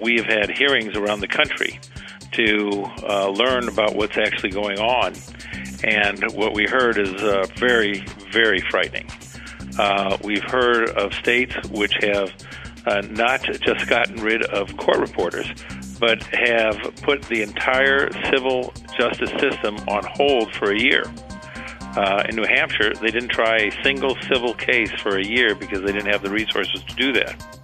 we've had hearings around the country to uh, learn about what's actually going on. And what we heard is uh, very, very frightening. Uh, we've heard of states which have uh, not just gotten rid of court reporters, but have put the entire civil justice system on hold for a year. Uh, in New Hampshire, they didn't try a single civil case for a year because they didn't have the resources to do that.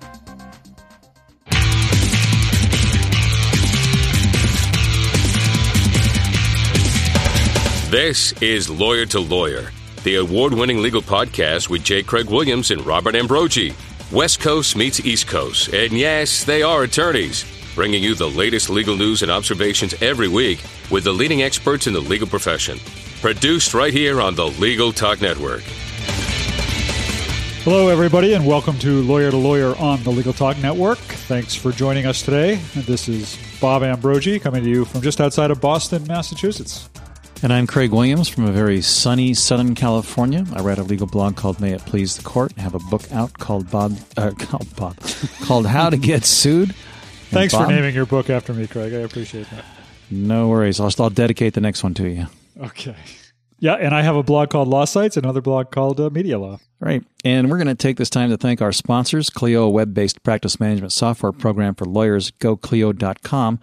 This is Lawyer to Lawyer, the award winning legal podcast with J. Craig Williams and Robert Ambrogi. West Coast meets East Coast, and yes, they are attorneys, bringing you the latest legal news and observations every week with the leading experts in the legal profession. Produced right here on the Legal Talk Network. Hello, everybody, and welcome to Lawyer to Lawyer on the Legal Talk Network. Thanks for joining us today. This is Bob Ambrogi coming to you from just outside of Boston, Massachusetts. And I'm Craig Williams from a very sunny Southern California. I write a legal blog called May It Please the Court. I have a book out called Bob, uh, called Bob, called How to Get Sued. Thanks Bob, for naming your book after me, Craig. I appreciate that. No worries. I'll, I'll dedicate the next one to you. Okay. Yeah, and I have a blog called Law Sites, another blog called uh, Media Law. Right. And we're going to take this time to thank our sponsors, Clio, a web-based practice management software program for lawyers, goclio.com,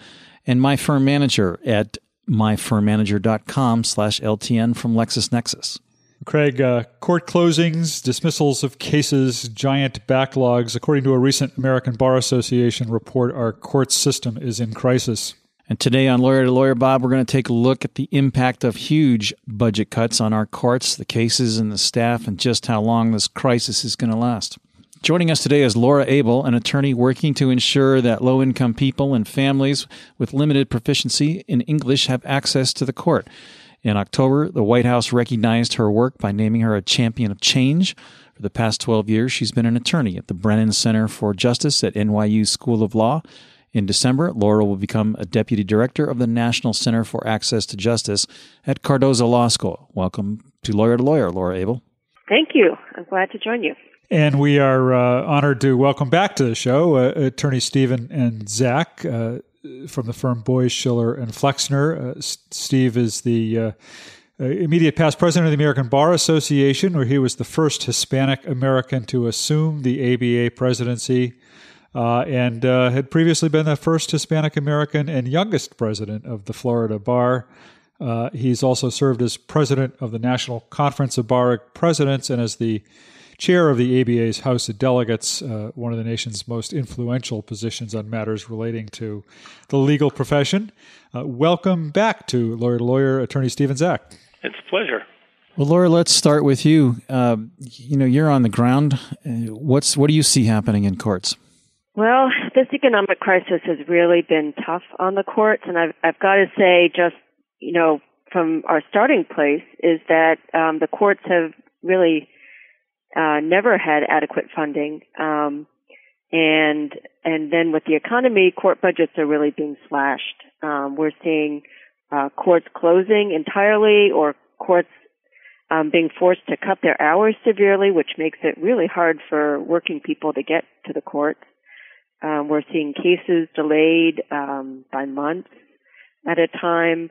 and my firm manager at myfirmmanager.com slash LTN from LexisNexis. Craig, uh, court closings, dismissals of cases, giant backlogs. According to a recent American Bar Association report, our court system is in crisis. And today on Lawyer to Lawyer, Bob, we're going to take a look at the impact of huge budget cuts on our courts, the cases, and the staff, and just how long this crisis is going to last. Joining us today is Laura Abel, an attorney working to ensure that low income people and families with limited proficiency in English have access to the court. In October, the White House recognized her work by naming her a champion of change. For the past 12 years, she's been an attorney at the Brennan Center for Justice at NYU School of Law. In December, Laura will become a deputy director of the National Center for Access to Justice at Cardozo Law School. Welcome to Lawyer to Lawyer, Laura Abel. Thank you. I'm glad to join you. And we are uh, honored to welcome back to the show uh, attorney Stephen and Zack uh, from the firm Boies, Schiller, and Flexner. Uh, Steve is the uh, uh, immediate past president of the American Bar Association, where he was the first Hispanic American to assume the ABA presidency. and had previously been the first Hispanic American and youngest president of the Florida Bar. he's also served as president of the National Conference of Bar Presidents and as the chair of the ABA's House of Delegates, uh, one of the nation's most influential positions on matters relating to the legal profession. Uh, welcome back to Lawyer to Lawyer, Attorney Stephen Zack. It's a pleasure. Well, Laura, let's start with you. Uh, you know, you're on the ground. Uh, what's what do you see happening in courts? Well, this economic crisis has really been tough on the courts, and I've I've got to say, just you know, from our starting place, is that um, the courts have really uh, never had adequate funding. Um, and and then with the economy, court budgets are really being slashed. Um, we're seeing uh, courts closing entirely, or courts um, being forced to cut their hours severely, which makes it really hard for working people to get to the courts. Um, we're seeing cases delayed um, by months at a time.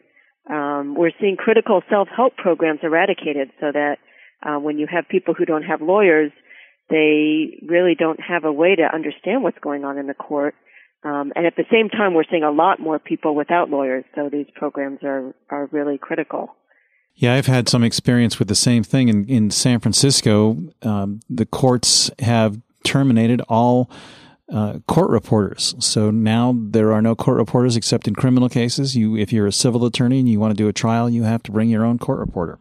Um, we're seeing critical self-help programs eradicated so that uh, when you have people who don't have lawyers, they really don't have a way to understand what's going on in the court. Um, and at the same time, we're seeing a lot more people without lawyers, so these programs are, are really critical. Yeah, I've had some experience with the same thing in, in San Francisco. Um, the courts have terminated all uh, court reporters. So now there are no court reporters except in criminal cases. You, if you're a civil attorney and you want to do a trial, you have to bring your own court reporter.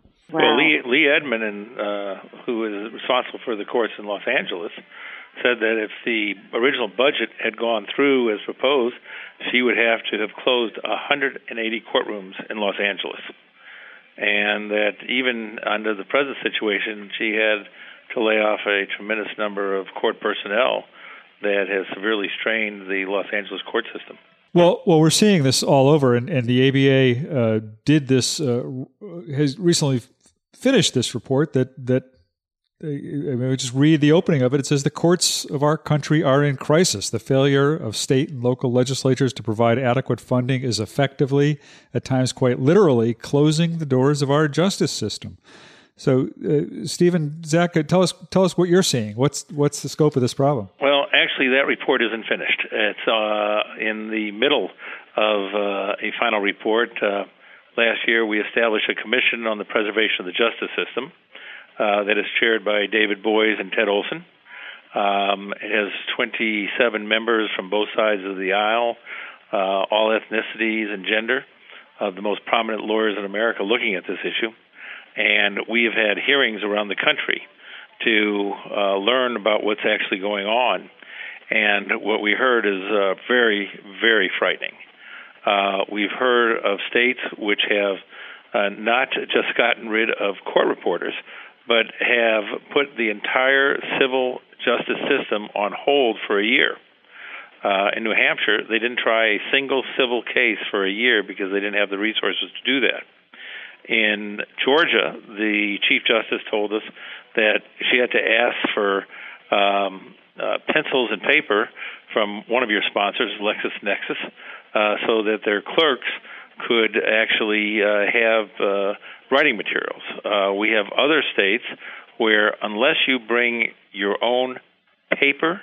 Lee Edmon, uh, who is responsible for the courts in Los Angeles, said that if the original budget had gone through as proposed, she would have to have closed 180 courtrooms in Los Angeles. And that even under the present situation, she had to lay off a tremendous number of court personnel that has severely strained the Los Angeles court system. Well, well, we're seeing this all over, and, and the ABA uh, did this uh, has recently finished this report that that I mean, just read the opening of it. It says the courts of our country are in crisis. The failure of state and local legislatures to provide adequate funding is effectively, at times quite literally, closing the doors of our justice system. So, uh, Stephen, Zack, uh, tell us tell us what you're seeing. What's what's the scope of this problem? Well, actually, that report isn't finished. It's uh, in the middle of uh, a final report. Uh, last year, we established a commission on the preservation of the justice system uh, that is chaired by David Boies and Ted Olson. Um, it has 27 members from both sides of the aisle, all ethnicities and gender, the most prominent lawyers in America looking at this issue and we have had hearings around the country to uh, learn about what's actually going on. And what we heard is uh, very, very frightening. Uh, we've heard of states which have uh, not just gotten rid of court reporters, but have put the entire civil justice system on hold for a year. Uh, in New Hampshire, they didn't try a single civil case for a year because they didn't have the resources to do that. In Georgia, the Chief Justice told us that she had to ask for um, uh, pencils and paper from one of your sponsors, LexisNexis, uh, so that their clerks could actually uh, have uh, writing materials. Uh, we have other states where, unless you bring your own paper,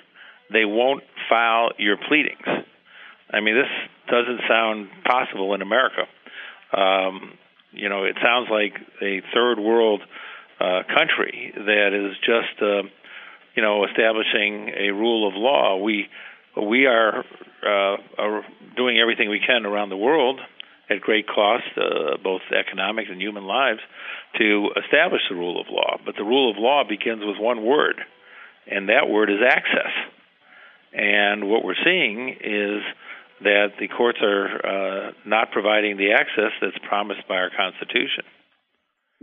they won't file your pleadings. I mean, this doesn't sound possible in America. Um, you know, it sounds like a third world uh, country that is just, uh, you know, establishing a rule of law. We we are, uh, are doing everything we can around the world at great cost, uh, both economic and human lives, to establish the rule of law. But the rule of law begins with one word, and that word is access. And what we're seeing is that the courts are uh, not providing the access that's promised by our Constitution.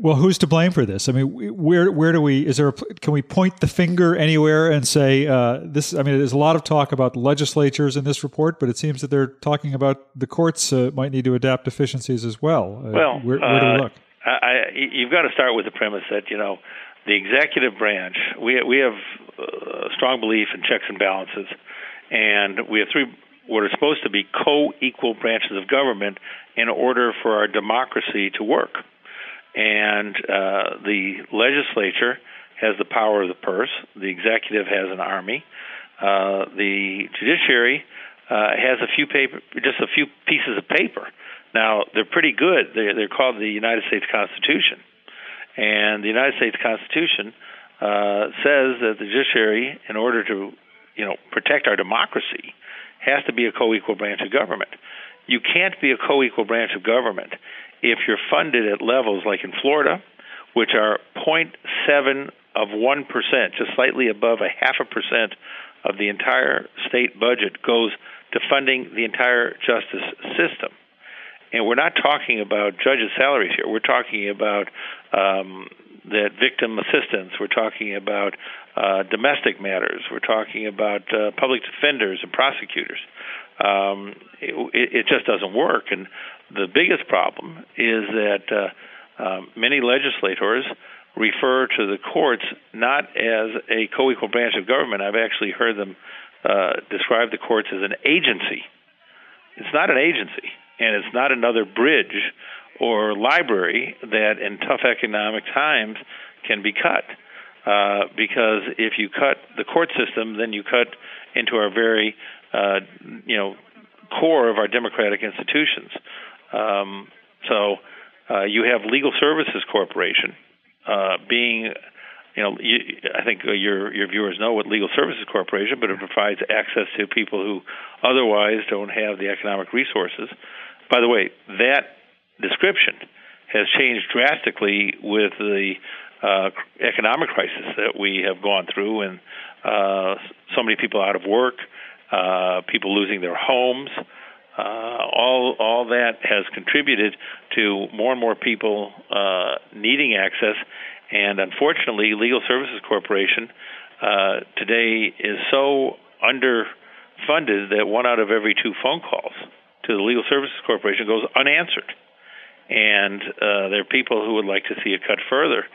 Well, who's to blame for this? I mean, where where do we? Is there? A, can we point the finger anywhere and say uh, this? I mean, there's a lot of talk about legislatures in this report, but it seems that they're talking about the courts uh, might need to adapt deficiencies as well. Uh, well, where, where do we uh, look? I, you've got to start with the premise that you know the executive branch. We we have a uh, strong belief in checks and balances, and we have three what are supposed to be co equal branches of government in order for our democracy to work. And uh, the legislature has the power of the purse, the executive has an army, uh, the judiciary uh, has a few paper, just a few pieces of paper. Now they're pretty good. They're, they're called the United States Constitution, and the United States Constitution uh, says that the judiciary, in order to, you know, protect our democracy, has to be a co-equal branch of government. You can't be a co-equal branch of government if you're funded at levels like in Florida, which are 0.7 of 1%, just slightly above a half a percent of the entire state budget goes to funding the entire justice system. And we're not talking about judges' salaries here. We're talking about um, that victim assistance. We're talking about uh, domestic matters. We're talking about uh, public defenders and prosecutors. Um, it, it, just doesn't work. And the biggest problem is that uh, uh, many legislators refer to the courts not as a co equal branch of government. I've actually heard them uh, describe the courts as an agency. It's not an agency, and it's not another bridge or library that in tough economic times can be cut. Uh, because if you cut the court system, then you cut into our very, uh, you know, core of our democratic institutions. Um, so uh, you have Legal Services Corporation uh, being, you know, you, I think your your viewers know what Legal Services Corporation, but it provides access to people who otherwise don't have the economic resources. By the way, that description has changed drastically with the uh, economic crisis that we have gone through, and uh, so many people out of work, uh, people losing their homes. Uh, all all that has contributed to more and more people uh, needing access, and unfortunately, Legal Services Corporation uh, today is so underfunded that one out of every two phone calls to the Legal Services Corporation goes unanswered and uh, there are people who would like to see it cut further.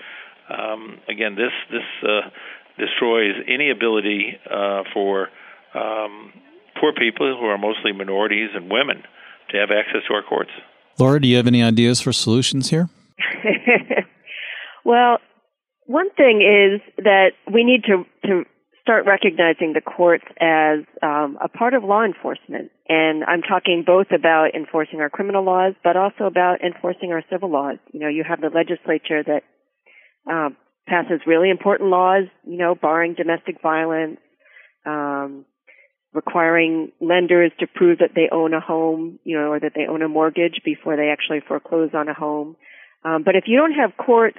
um, again, this this uh, destroys any ability uh, for um, poor people who are mostly minorities and women to have access to our courts. Laura, do you have any ideas for solutions here? well, one thing is that we need to, to start recognizing the courts as um, a part of law enforcement. And I'm talking both about enforcing our criminal laws, but also about enforcing our civil laws. You know, you have the legislature that um, passes really important laws, you know, barring domestic violence, um, requiring lenders to prove that they own a home, you know, or that they own a mortgage before they actually foreclose on a home. Um, but if you don't have courts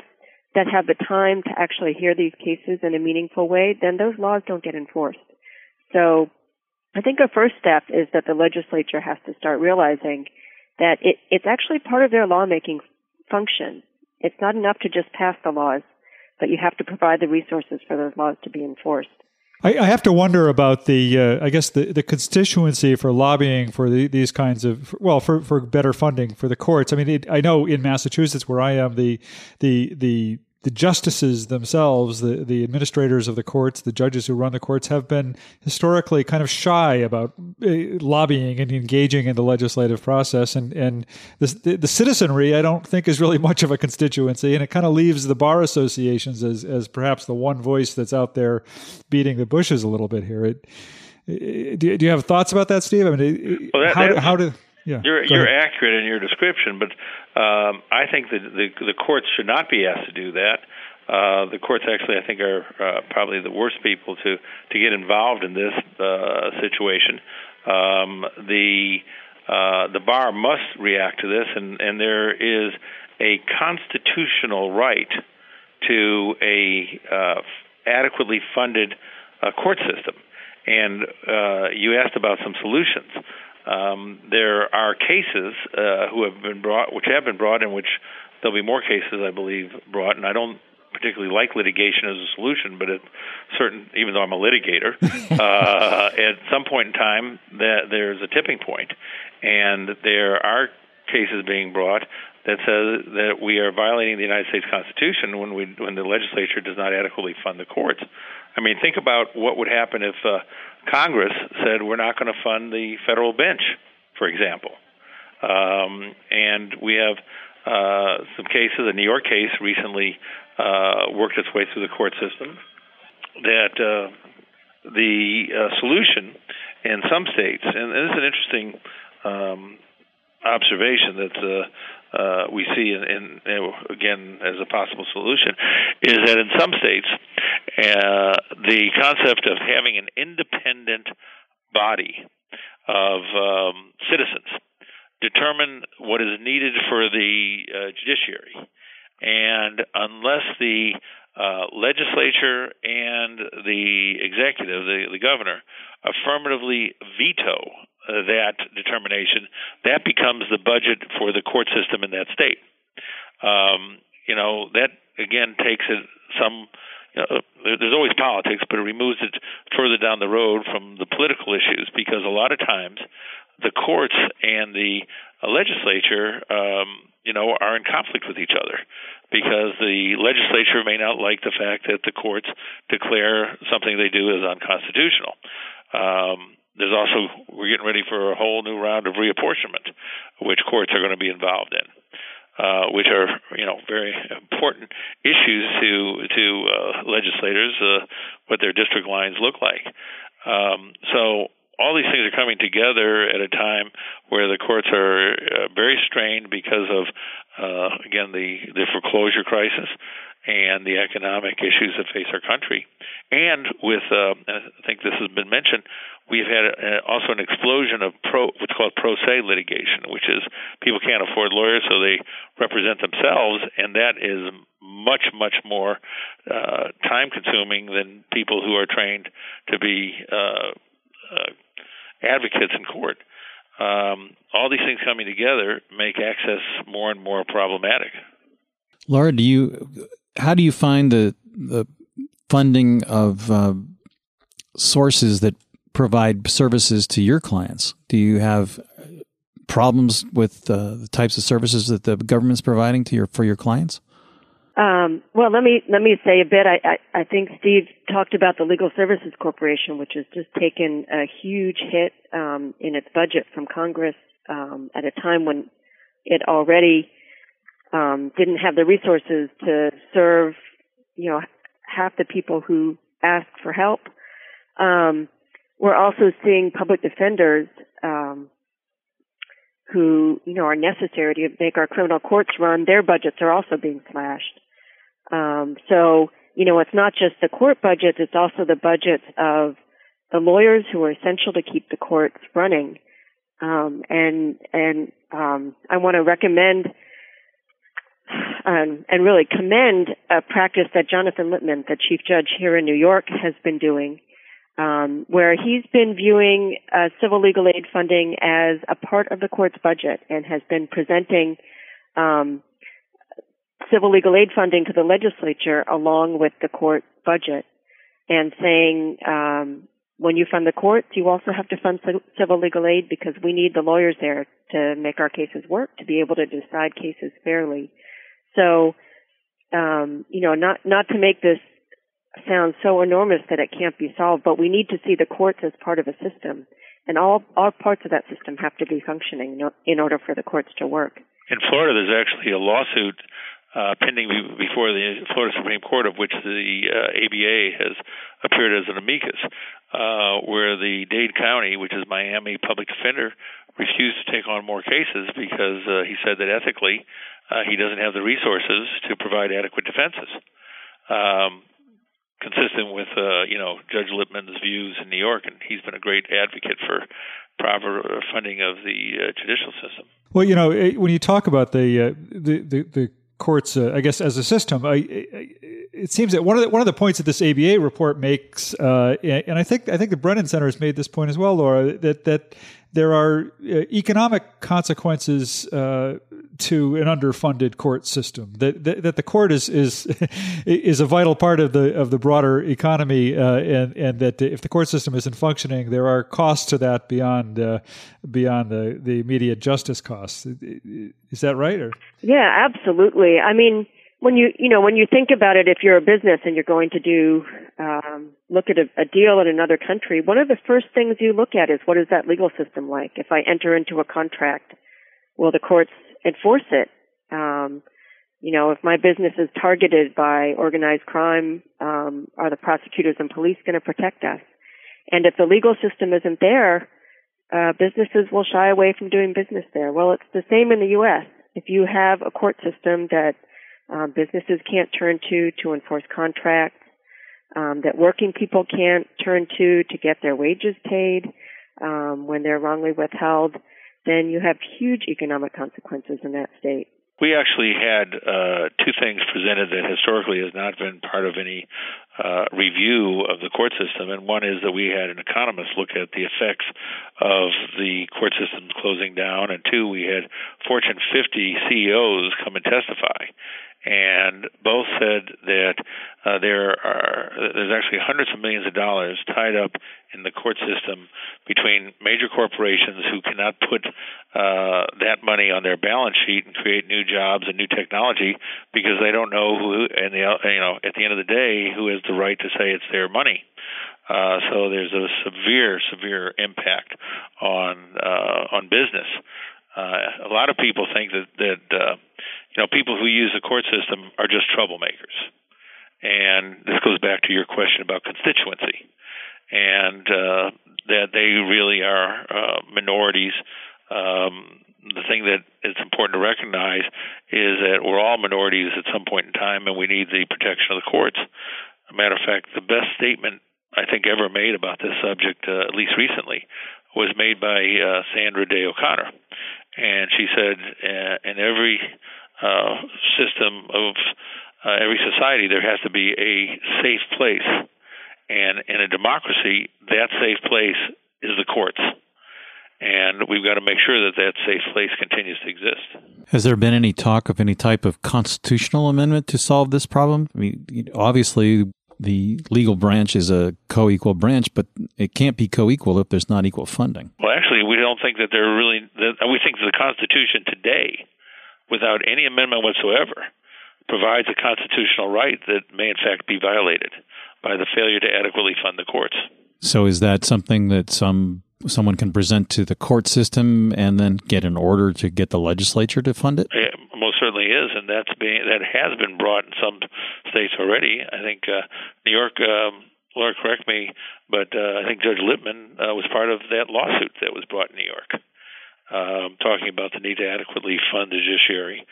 that have the time to actually hear these cases in a meaningful way, then those laws don't get enforced. So I think a first step is that the legislature has to start realizing that it, it's actually part of their lawmaking function. It's not enough to just pass the laws, but you have to provide the resources for those laws to be enforced. I, I have to wonder about the, uh, I guess the, the constituency for lobbying for the, these kinds of, well, for, for better funding for the courts. I mean, it, I know in Massachusetts where I am, the the the the justices themselves, the, the administrators of the courts, the judges who run the courts, have been historically kind of shy about uh, lobbying and engaging in the legislative process. And, and the, the, citizenry, I don't think, is really much of a constituency. And it kind of leaves the bar associations as, as perhaps the one voice that's out there beating the bushes a little bit here. It, do, do you have thoughts about that, Steve? I mean, well, that, how, how do yeah, you're you're accurate in your description, but um, I think that the the courts should not be asked to do that. Uh, the courts actually, I think, are uh, probably the worst people to to get involved in this uh, situation. Um, the uh, the bar must react to this, and and there is a constitutional right to a uh, adequately funded uh, court system. And uh, you asked about some solutions. Um, there are cases uh, who have been brought, which have been brought, in which there'll be more cases, I believe, brought. And I don't particularly like litigation as a solution, but at certain, even though I'm a litigator, uh, at some point in time, that there's a tipping point, and there are cases being brought that says that we are violating the United States Constitution when we when the legislature does not adequately fund the courts. I mean, think about what would happen if uh, Congress said we're not going to fund the federal bench, for example. Um, and we have uh, some cases. A New York case recently uh, worked its way through the court system. That uh, the uh, solution in some states, and this is an interesting um, observation that uh, we see in, in, again as a possible solution is that in some states uh, the concept of having an independent body of um, citizens determine what is needed for the uh, judiciary. And unless the uh, legislature and the executive, the, the governor, affirmatively veto that determination, that becomes the budget for the court system in that state. Um, you know, that again takes it some. You know, there's always politics, but it removes it further down the road from the political issues because a lot of times the courts and the legislature, um, you know, are in conflict with each other because the legislature may not like the fact that the courts declare something they do is unconstitutional. Um, there's also we're getting ready for a whole new round of reapportionment, which courts are going to be involved in, uh, which are you know very important issues to to uh, legislators, uh, what their district lines look like. Um, so all these things are coming together at a time where the courts are uh, very strained because of uh, again the the foreclosure crisis and the economic issues that face our country, and with uh, I think this has been mentioned, we've had uh, also an explosion of pro what's called pro se litigation, which is people can't afford lawyers, so they represent themselves, and that is much much more uh, time consuming than people who are trained to be uh, uh, advocates in court. Um, all these things coming together make access more and more problematic. Laura, do you how do you find the the funding of uh, sources that provide services to your clients? Do you have problems with uh, the types of services that the government's providing to your for your clients? Um, well, let me let me say a bit. I, I, I think Steve talked about the Legal Services Corporation, which has just taken a huge hit um, in its budget from Congress um, at a time when it already um, didn't have the resources to serve, you know, half the people who ask for help. Um, we're also seeing public defenders um, who, you know, are necessary to make our criminal courts run. Their budgets are also being slashed. Um, so, you know, it's not just the court budgets, it's also the budgets of the lawyers who are essential to keep the courts running. Um, and, and, um, I want to recommend, um, and really commend a practice that Jonathan Lippman, the chief judge here in New York, has been doing, um, where he's been viewing uh, civil legal aid funding as a part of the court's budget and has been presenting um, civil legal aid funding to the legislature along with the court budget and saying um, when you fund the courts, you also have to fund civil legal aid because we need the lawyers there to make our cases work, to be able to decide cases fairly. So, um, you know, not not to make this sound so enormous that it can't be solved, but we need to see the courts as part of a system, and all all parts of that system have to be functioning in order for the courts to work. In Florida, there's actually a lawsuit uh, pending before the Florida Supreme Court, of which the uh, ABA has appeared as an amicus, uh, where the Dade County, which is Miami public defender, refused to take on more cases because uh, he said that ethically uh, he doesn't have the resources to provide adequate defenses. Um, consistent with uh, you know Judge Lippman's views in New York, and he's been a great advocate for proper funding of the uh, judicial system. Well, you know, when you talk about the uh, the, the, the courts, uh, I guess, as a system. I, I, it seems that one of the, one of the points that this ABA report makes, uh, and I think I think the Brennan Center has made this point as well, Laura, that that there are uh, economic consequences uh, to an underfunded court system. That, that, that the court is is is a vital part of the of the broader economy, uh, and and that if the court system isn't functioning, there are costs to that beyond uh, beyond the the immediate justice costs. Is that right? Or yeah, absolutely. I mean when you you know when you think about it, if you're a business and you're going to do um, look at a, a deal in another country, one of the first things you look at is what is that legal system like? If I enter into a contract, will the courts enforce it? Um, you know, if my business is targeted by organized crime, um, are the prosecutors and police going to protect us? And if the legal system isn't there, uh, businesses will shy away from doing business there. Well, it's the same in the U.S. If you have a court system that um, businesses can't turn to to enforce contracts, um, that working people can't turn to to get their wages paid um, when they're wrongly withheld, then you have huge economic consequences in that state. We actually had uh, two things presented that historically has not been part of any uh, review of the court system, and one is that we had an economist look at the effects of the court system closing down, and two, we had Fortune 50 CEOs come and testify and both said that uh, there are there's actually hundreds of millions of dollars tied up in the court system between major corporations who cannot put uh, that money on their balance sheet and create new jobs and new technology because they don't know who and the you know at the end of the day who has the right to say it's their money. Uh, so there's a severe, severe impact on uh, on business. Uh, a lot of people think that that uh, you know people who use the court system are just troublemakers, and this goes back to your question about constituency, and uh, that they really are uh, minorities. Um, the thing that it's important to recognize is that we're all minorities at some point in time, and we need the protection of the courts. a matter of fact, the best statement I think ever made about this subject, uh, at least recently, was made by uh, Sandra Day O'Connor, and she said uh, in every uh, system of uh, every society there has to be a safe place, and in a democracy, that safe place is the courts. And we've got to make sure that that safe place continues to exist. Has there been any talk of any type of constitutional amendment to solve this problem? I mean, obviously, the legal branch is a co-equal branch, but it can't be co-equal if there's not equal funding. Well, actually, we don't think that there are really. That, we think that the Constitution today, without any amendment whatsoever, provides a constitutional right that may in fact be violated by the failure to adequately fund the courts. So is that something that some someone can present to the court system and then get an order to get the legislature to fund it? It most certainly is, and that's being that has been brought in some states already. I think uh, New York. Um, Laura, correct me, but uh, I think Judge Lippman uh, was part of that lawsuit that was brought in New York, um, talking about the need to adequately fund the judiciary.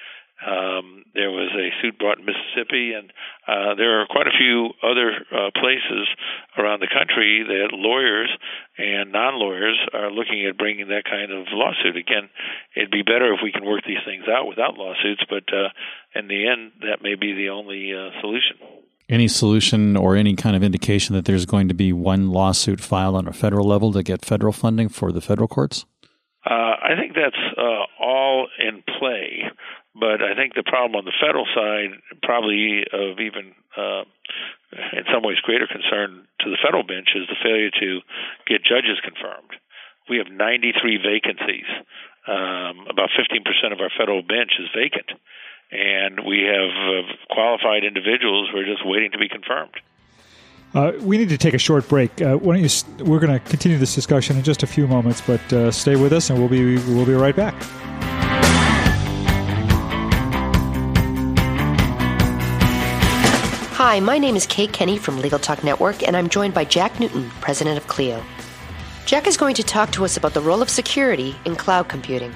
Um, there was a suit brought in Mississippi, and uh, there are quite a few other uh, places around the country that lawyers and non-lawyers are looking at bringing that kind of lawsuit. Again, it'd be better if we can work these things out without lawsuits, but uh, in the end, that may be the only uh, solution. Any solution or any kind of indication that there's going to be one lawsuit filed on a federal level to get federal funding for the federal courts? Uh, I think that's uh, all in play. But I think the problem on the federal side, probably of even uh, in some ways greater concern to the federal bench, is the failure to get judges confirmed. We have 93 vacancies. Um, about 15% of our federal bench is vacant. And we have uh, qualified individuals who are just waiting to be confirmed. Uh, we need to take a short break. Uh, why don't you? We're going to continue this discussion in just a few moments, but uh, stay with us, and we'll be we'll be right back. Hi, my name is Kate Kenny from Legal Talk Network, and I'm joined by Jack Newton, president of Clio. Jack is going to talk to us about the role of security in cloud computing.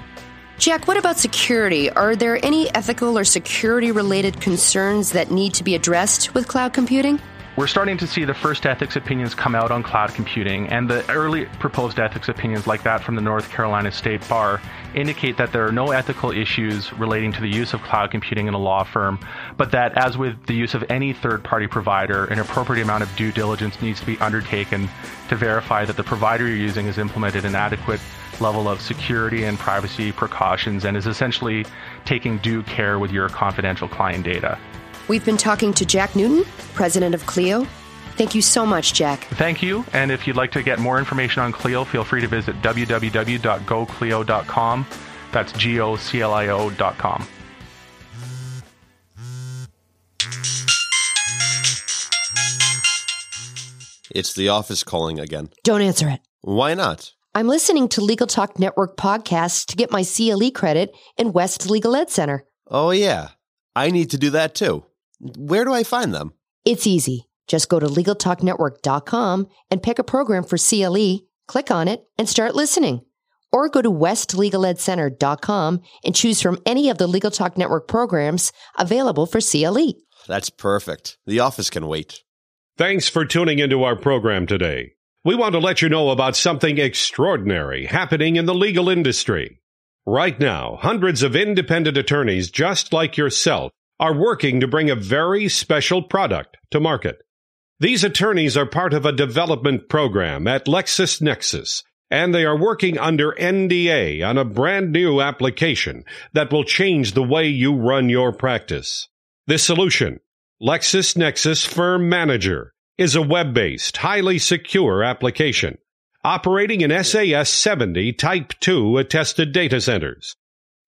Jack, what about security? Are there any ethical or security related concerns that need to be addressed with cloud computing? We're starting to see the first ethics opinions come out on cloud computing, and the early proposed ethics opinions, like that from the North Carolina State Bar, indicate that there are no ethical issues relating to the use of cloud computing in a law firm, but that, as with the use of any third party provider, an appropriate amount of due diligence needs to be undertaken to verify that the provider you're using has implemented an adequate level of security and privacy precautions and is essentially taking due care with your confidential client data. We've been talking to Jack Newton, president of Clio. Thank you so much, Jack. Thank you. And if you'd like to get more information on Clio, feel free to visit www.goclio.com. That's G O C L I O.com. It's the office calling again. Don't answer it. Why not? I'm listening to Legal Talk Network podcasts to get my CLE credit in West Legal Ed Center. Oh, yeah. I need to do that too. Where do I find them? It's easy. Just go to LegalTalkNetwork.com and pick a program for CLE, click on it, and start listening. Or go to WestLegalEdCenter.com and choose from any of the Legal Talk Network programs available for CLE. That's perfect. The office can wait. Thanks for tuning into our program today. We want to let you know about something extraordinary happening in the legal industry. Right now, hundreds of independent attorneys just like yourself are working to bring a very special product to market. These attorneys are part of a development program at LexisNexis, and they are working under NDA on a brand new application that will change the way you run your practice. This solution, LexisNexis Firm Manager, is a web-based, highly secure application operating in SAS 70 Type 2 attested data centers.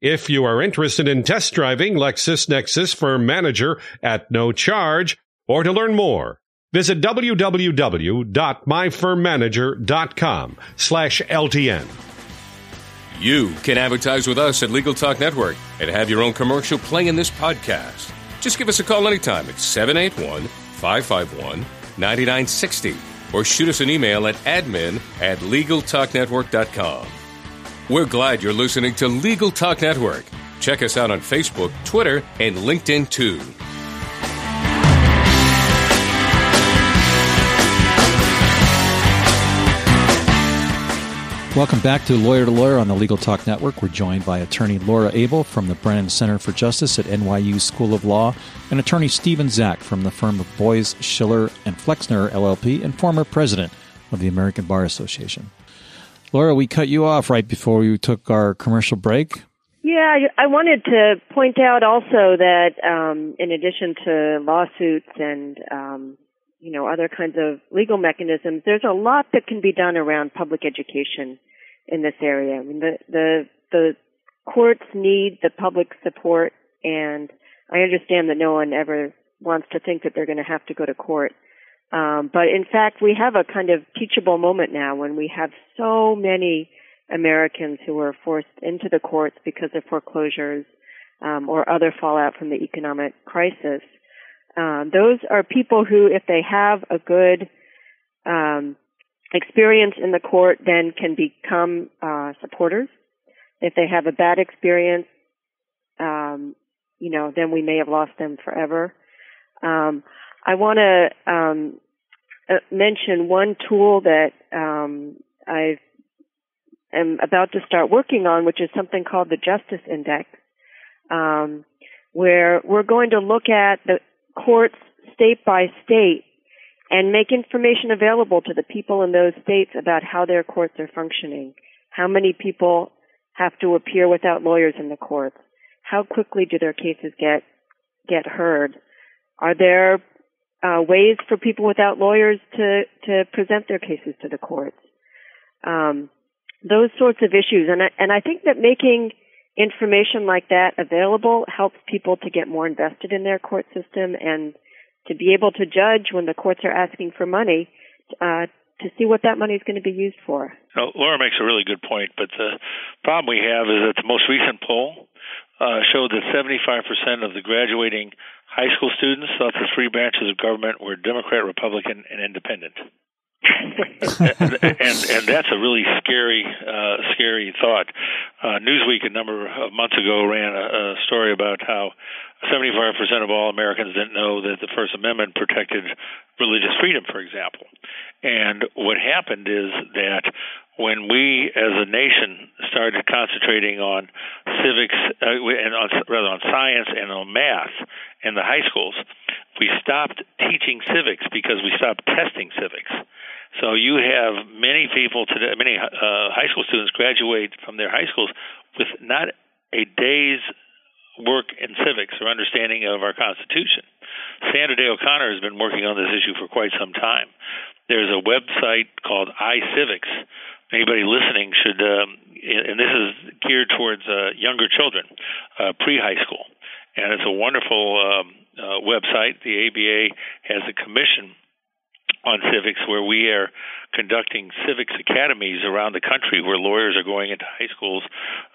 If you are interested in test driving LexisNexis Firm Manager at no charge, or to learn more, visit www.myfirmmanager.com slash LTN. You can advertise with us at Legal Talk Network and have your own commercial play in this podcast. Just give us a call anytime at 781 551 9960 or shoot us an email at admin at LegalTalkNetwork.com. We're glad you're listening to Legal Talk Network. Check us out on Facebook, Twitter, and LinkedIn too. Welcome back to Lawyer to Lawyer on the Legal Talk Network. We're joined by attorney Laura Abel from the Brennan Center for Justice at NYU School of Law and attorney Stephen Zack from the firm of Boies, Schiller, and Flexner LLP and former president of the American Bar Association. Laura, we cut you off right before we took our commercial break. Yeah, I wanted to point out also that um, in addition to lawsuits and um, you know other kinds of legal mechanisms, there's a lot that can be done around public education in this area. I mean, the the the courts need the public support and I understand that no one ever wants to think that they're going to have to go to court. Um, but in fact, we have a kind of teachable moment now when we have so many Americans who are forced into the courts because of foreclosures um, or other fallout from the economic crisis. Um, those are people who, if they have a good um, experience in the court, then can become uh, supporters. If they have a bad experience, um, you know, then we may have lost them forever. I want to um, uh, mention one tool that um, I am about to start working on, which is something called the Justice Index, um, where we're going to look at the courts state by state and make information available to the people in those states about how their courts are functioning. How many people have to appear without lawyers in the courts? How quickly do their cases get get heard? Are there uh, ways for people without lawyers to to present their cases to the courts? Um, those sorts of issues, and I, and I think that making information like that available helps people to get more invested in their court system and to be able to judge when the courts are asking for money uh, to see what that money is going to be used for. Now, Laura makes a really good point, but the problem we have is that the most recent poll uh, showed that 75% of the graduating high school students thought the three branches of government were Democrat, Republican, and Independent. and, and and that's a really scary uh, scary thought. Uh, Newsweek a number of months ago ran a, a story about how 75% of all Americans didn't know that the First Amendment protected religious freedom, for example. And what happened is that when we, as a nation, started concentrating on civics uh, and on, rather on science and on math in the high schools, we stopped teaching civics because we stopped testing civics. So you have many people today, many uh, high school students graduate from their high schools with not a day's work in civics or understanding of our Constitution. Sandra Day O'Connor has been working on this issue for quite some time. There's a website called iCivics. Anybody listening should, um, and this is geared towards uh, younger children, uh, pre high school. And it's a wonderful um, uh, website. The ABA has a commission on civics where we are conducting civics academies around the country where lawyers are going into high schools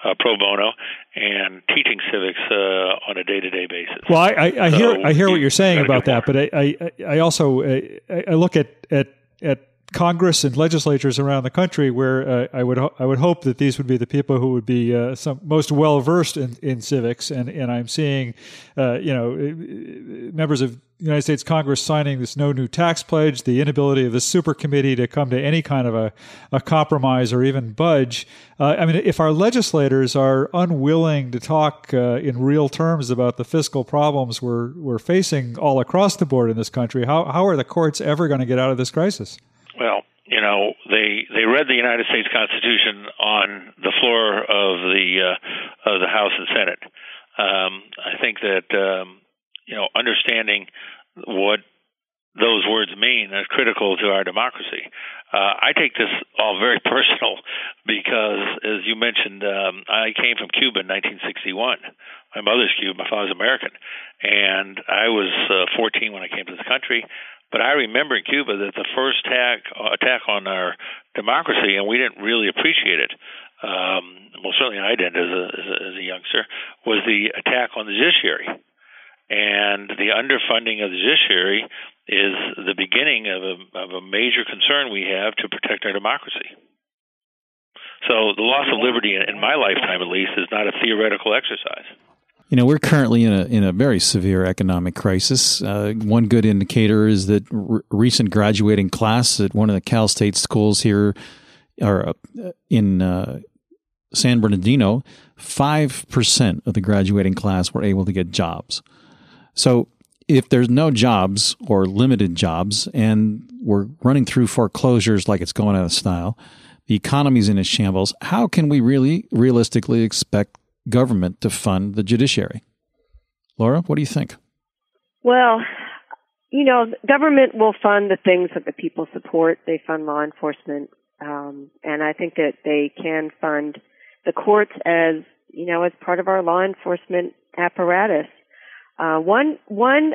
uh, pro bono and teaching civics uh, on a day-to-day basis. Well, I, I, I so hear I hear what you're saying about that, but I I, I also uh, I look at at at Congress and legislatures around the country where uh, I would ho- I would hope that these would be the people who would be uh, some most well versed in, in civics and and I'm seeing uh, you know members of the United States Congress signing this no new tax pledge, the inability of the super committee to come to any kind of a, a compromise or even budge. Uh, I mean, if our legislators are unwilling to talk uh, in real terms about the fiscal problems we're we're facing all across the board in this country, how how are the courts ever going to get out of this crisis? Well, you know, they they read the United States Constitution on the floor of the uh, of the House and Senate. Um, I think that um, you know understanding what those words mean is critical to our democracy. Uh, I take this all very personal because, as you mentioned, um, I came from Cuba in 1961. My mother's Cuban, my father's American, and I was uh, 14 when I came to this country. But I remember in Cuba that the first attack attack on our democracy, and we didn't really appreciate it. Um, well, certainly I didn't as a, as a as a youngster. Was the attack on the judiciary, and the underfunding of the judiciary is the beginning of a of a major concern we have to protect our democracy. So the loss of liberty in my lifetime, at least, is not a theoretical exercise. You know, we're currently in a in a very severe economic crisis. Uh, one good indicator is that recent graduating class at one of the Cal State schools here, or uh, in uh, San Bernardino, five percent of the graduating class were able to get jobs. So, if there's no jobs or limited jobs, and we're running through foreclosures like it's going out of style, the economy's in a shambles. How can we really realistically expect government to fund the judiciary. Laura, what do you think? Well, you know, government will fund the things that the people support. They fund law enforcement, um, and I think that they can fund the courts as you know as part of our law enforcement apparatus. Uh, one one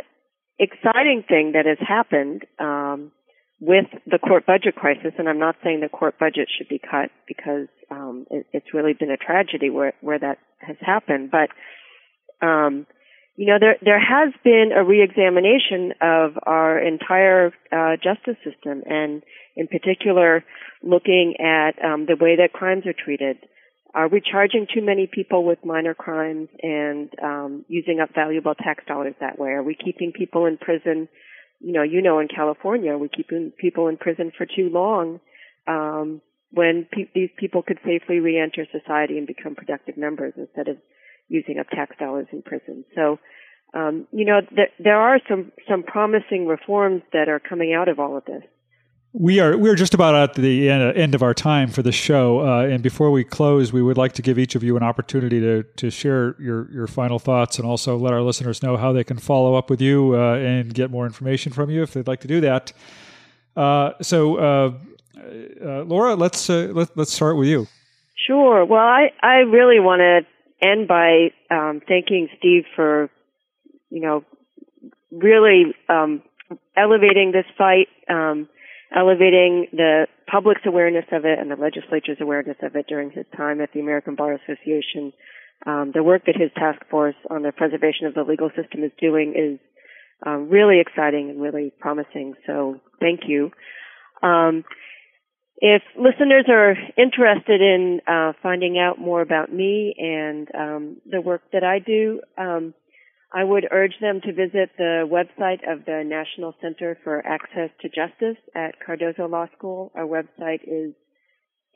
exciting thing that has happened um, with the court budget crisis, and I'm not saying the court budget should be cut because um, it, it's really been a tragedy where where that has happened. But um, you know, there there has been a reexamination of our entire uh, justice system, and in particular, looking at um, the way that crimes are treated. Are we charging too many people with minor crimes and um, using up valuable tax dollars that way? Are we keeping people in prison? You know, you know, in California, we keeping people in prison for too long um, when pe- these people could safely reenter society and become productive members instead of using up tax dollars in prison. So, um, you know, th- there are some some promising reforms that are coming out of all of this. We are we are just about at the end of our time for the show, uh, and before we close, we would like to give each of you an opportunity to to share your your final thoughts, and also let our listeners know how they can follow up with you uh, and get more information from you if they'd like to do that. Uh, so, uh, uh, Laura, let's uh, let, let's start with you. Sure. Well, I I really want to end by um, thanking Steve for you know really um, elevating this fight. Um, elevating the public's awareness of it and the legislature's awareness of it during his time at the American Bar Association. Um, the work that his task force on the preservation of the legal system is doing is um, really exciting and really promising. So thank you. Um, if listeners are interested in uh, finding out more about me and um, the work that I do, um, I would urge them to visit the website of the National Center for Access to Justice at Cardozo Law School. Our website is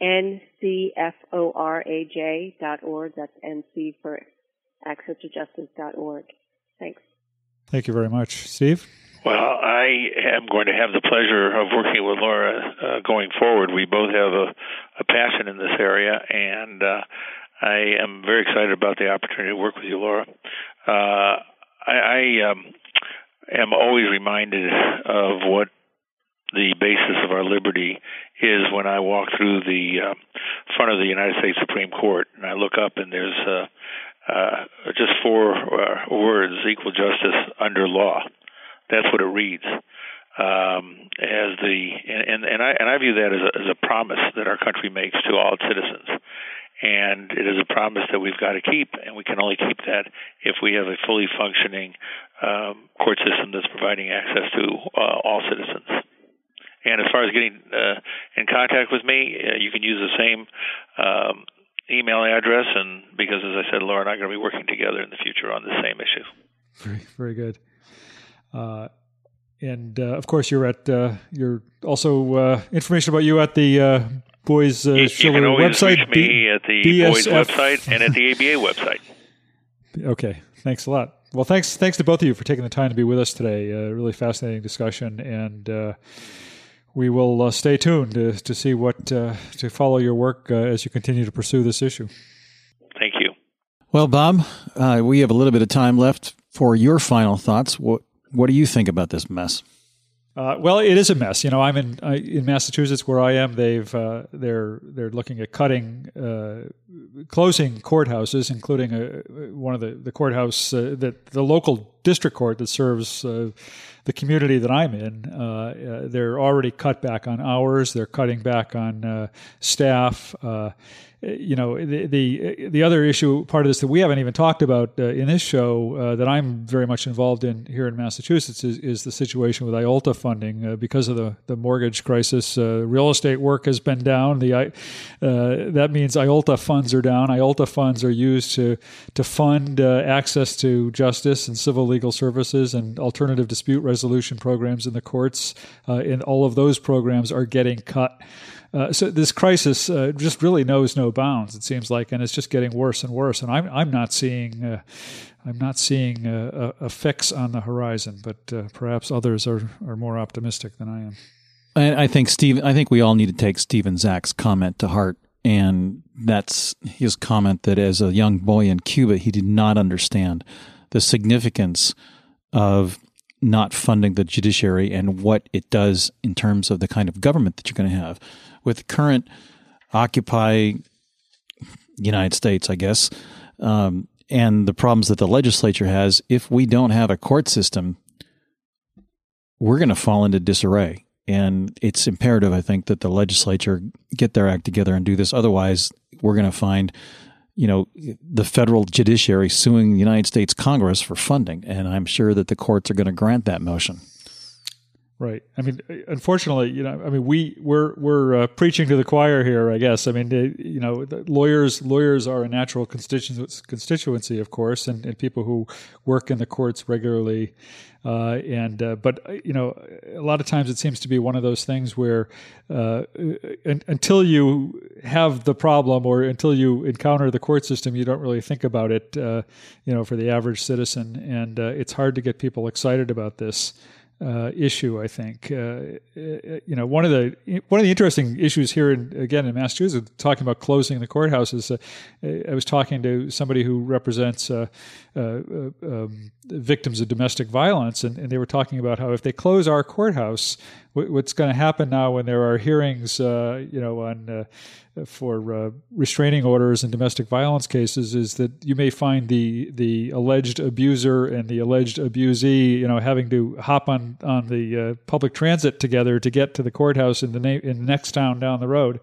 ncforaj.org. That's NC for access to justice.org. Thanks. Thank you very much. Steve? Well, I am going to have the pleasure of working with Laura uh, going forward. We both have a, a passion in this area, and uh, I am very excited about the opportunity to work with you, Laura. Uh, I, I um, am always reminded of what the basis of our liberty is when I walk through the uh, front of the United States Supreme Court and I look up and there's uh, uh, just four uh, words: equal justice under law. That's what it reads. Um, as the and and I and I view that as a, as a promise that our country makes to all its citizens and it is a promise that we've got to keep, and we can only keep that if we have a fully functioning um, court system that's providing access to uh, all citizens. And as far as getting uh, in contact with me, uh, you can use the same um, email address, and because, as I said, Laura and I are going to be working together in the future on the same issue. Very, very good. Uh, and uh, of course, you're at uh, you're also information about you at the Boies uh, you, Schiller you can website. Reach me at the BSF. Boies website and at the ABA website. Okay, thanks a lot. Well, thanks thanks to both of you for taking the time to be with us today. Uh, really fascinating discussion, and uh, we will uh, stay tuned to, to see what uh, to follow your work uh, as you continue to pursue this issue. Thank you. Well, Bob, uh, we have a little bit of time left for your final thoughts. What what do you think about this mess? Uh, well, it is a mess. You know, I'm in I, in Massachusetts where I am. They've uh, they're they're looking at cutting, uh, closing courthouses, including a, one of the the courthouse uh, that the local district court that serves uh, the community that I'm in. Uh, they're already cut back on hours. They're cutting back on staff you know the, the the other issue part of this that we haven't even talked about uh, in this show uh, that I'm very much involved in here in Massachusetts is, is the situation with IOLTA funding uh, because of the, the mortgage crisis. Uh, real estate work has been down. The uh, that means IOLTA funds are down. IOLTA funds are used to to fund uh, access to justice and civil legal services and alternative dispute resolution programs in the courts. and all of those programs are getting cut. Uh, so this crisis uh, just really knows no bounds. It seems like, and it's just getting worse and worse. And I'm I'm not seeing uh, I'm not seeing a, a, fix on the horizon. But uh, perhaps others are are more optimistic than I am. I think Steve. I think we all need to take Stephen Zack's comment to heart. And that's his comment that as a young boy in Cuba, he did not understand the significance of not funding the judiciary and what it does in terms of the kind of government that you're going to have with current Occupy United States, I guess, um, and the problems that the legislature has, if we don't have a court system, we're going to fall into disarray. And it's imperative, I think, that the legislature get their act together and do this. Otherwise, we're going to find, you know, the federal judiciary suing the United States Congress for funding. And I'm sure that the courts are going to grant that motion. Right. I mean, unfortunately, you know, I mean, we we're we're uh, preaching to the choir here. I guess. I mean, you know, lawyers lawyers are a natural constituency, of course, and, and people who work in the courts regularly. Uh, and uh, but uh, you know, a lot of times it seems to be one of those things where uh, until you have the problem or until you encounter the court system, you don't really think about it. Uh, you know, for the average citizen, and it's hard to get people excited about this uh, issue. I think uh, uh, you know one of the one of the interesting issues here, in, again in Massachusetts, talking about closing the courthouses. Uh, I was talking to somebody who represents uh, um, victims of domestic violence, and, and, they were talking about how if they close our courthouse, what's going to happen now when there are hearings, you know, on for uh, restraining orders in domestic violence cases is that you may find the the alleged abuser and the alleged abusee, you know, having to hop on on the uh, public transit together to get to the courthouse in the na- in the next town down the road,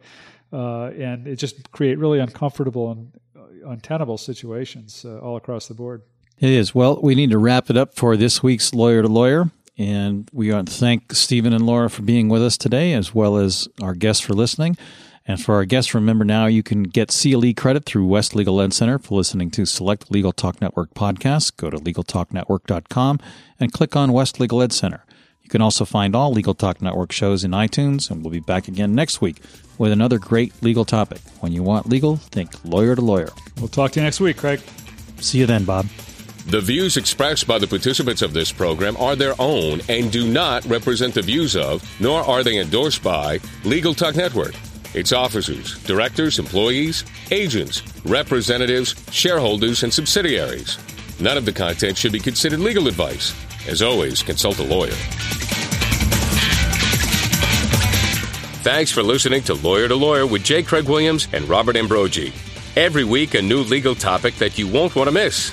uh, and it just create really uncomfortable and uh, untenable situations uh, all across the board. It is. Well, we need to wrap it up for this week's Lawyer to Lawyer. And we want to thank Stephen and Laura for being with us today, as well as our guests for listening. And for our guests, remember now you can get CLE credit through West Legal Ed Center for listening to select Legal Talk Network podcasts. Go to LegalTalkNetwork.com and click on West Legal Ed Center. You can also find all Legal Talk Network shows in iTunes, and we'll be back again next week with another great legal topic. When you want legal, think lawyer to lawyer. We'll talk to you next week, Craig. See you then, Bob. The views expressed by the participants of this program are their own and do not represent the views of, nor are they endorsed by, Legal Talk Network its officers, directors, employees, agents, representatives, shareholders, and subsidiaries. None of the content should be considered legal advice. As always, consult a lawyer. Thanks for listening to Lawyer to Lawyer with J. Craig Williams and Robert Ambrogi. Every week, a new legal topic that you won't want to miss.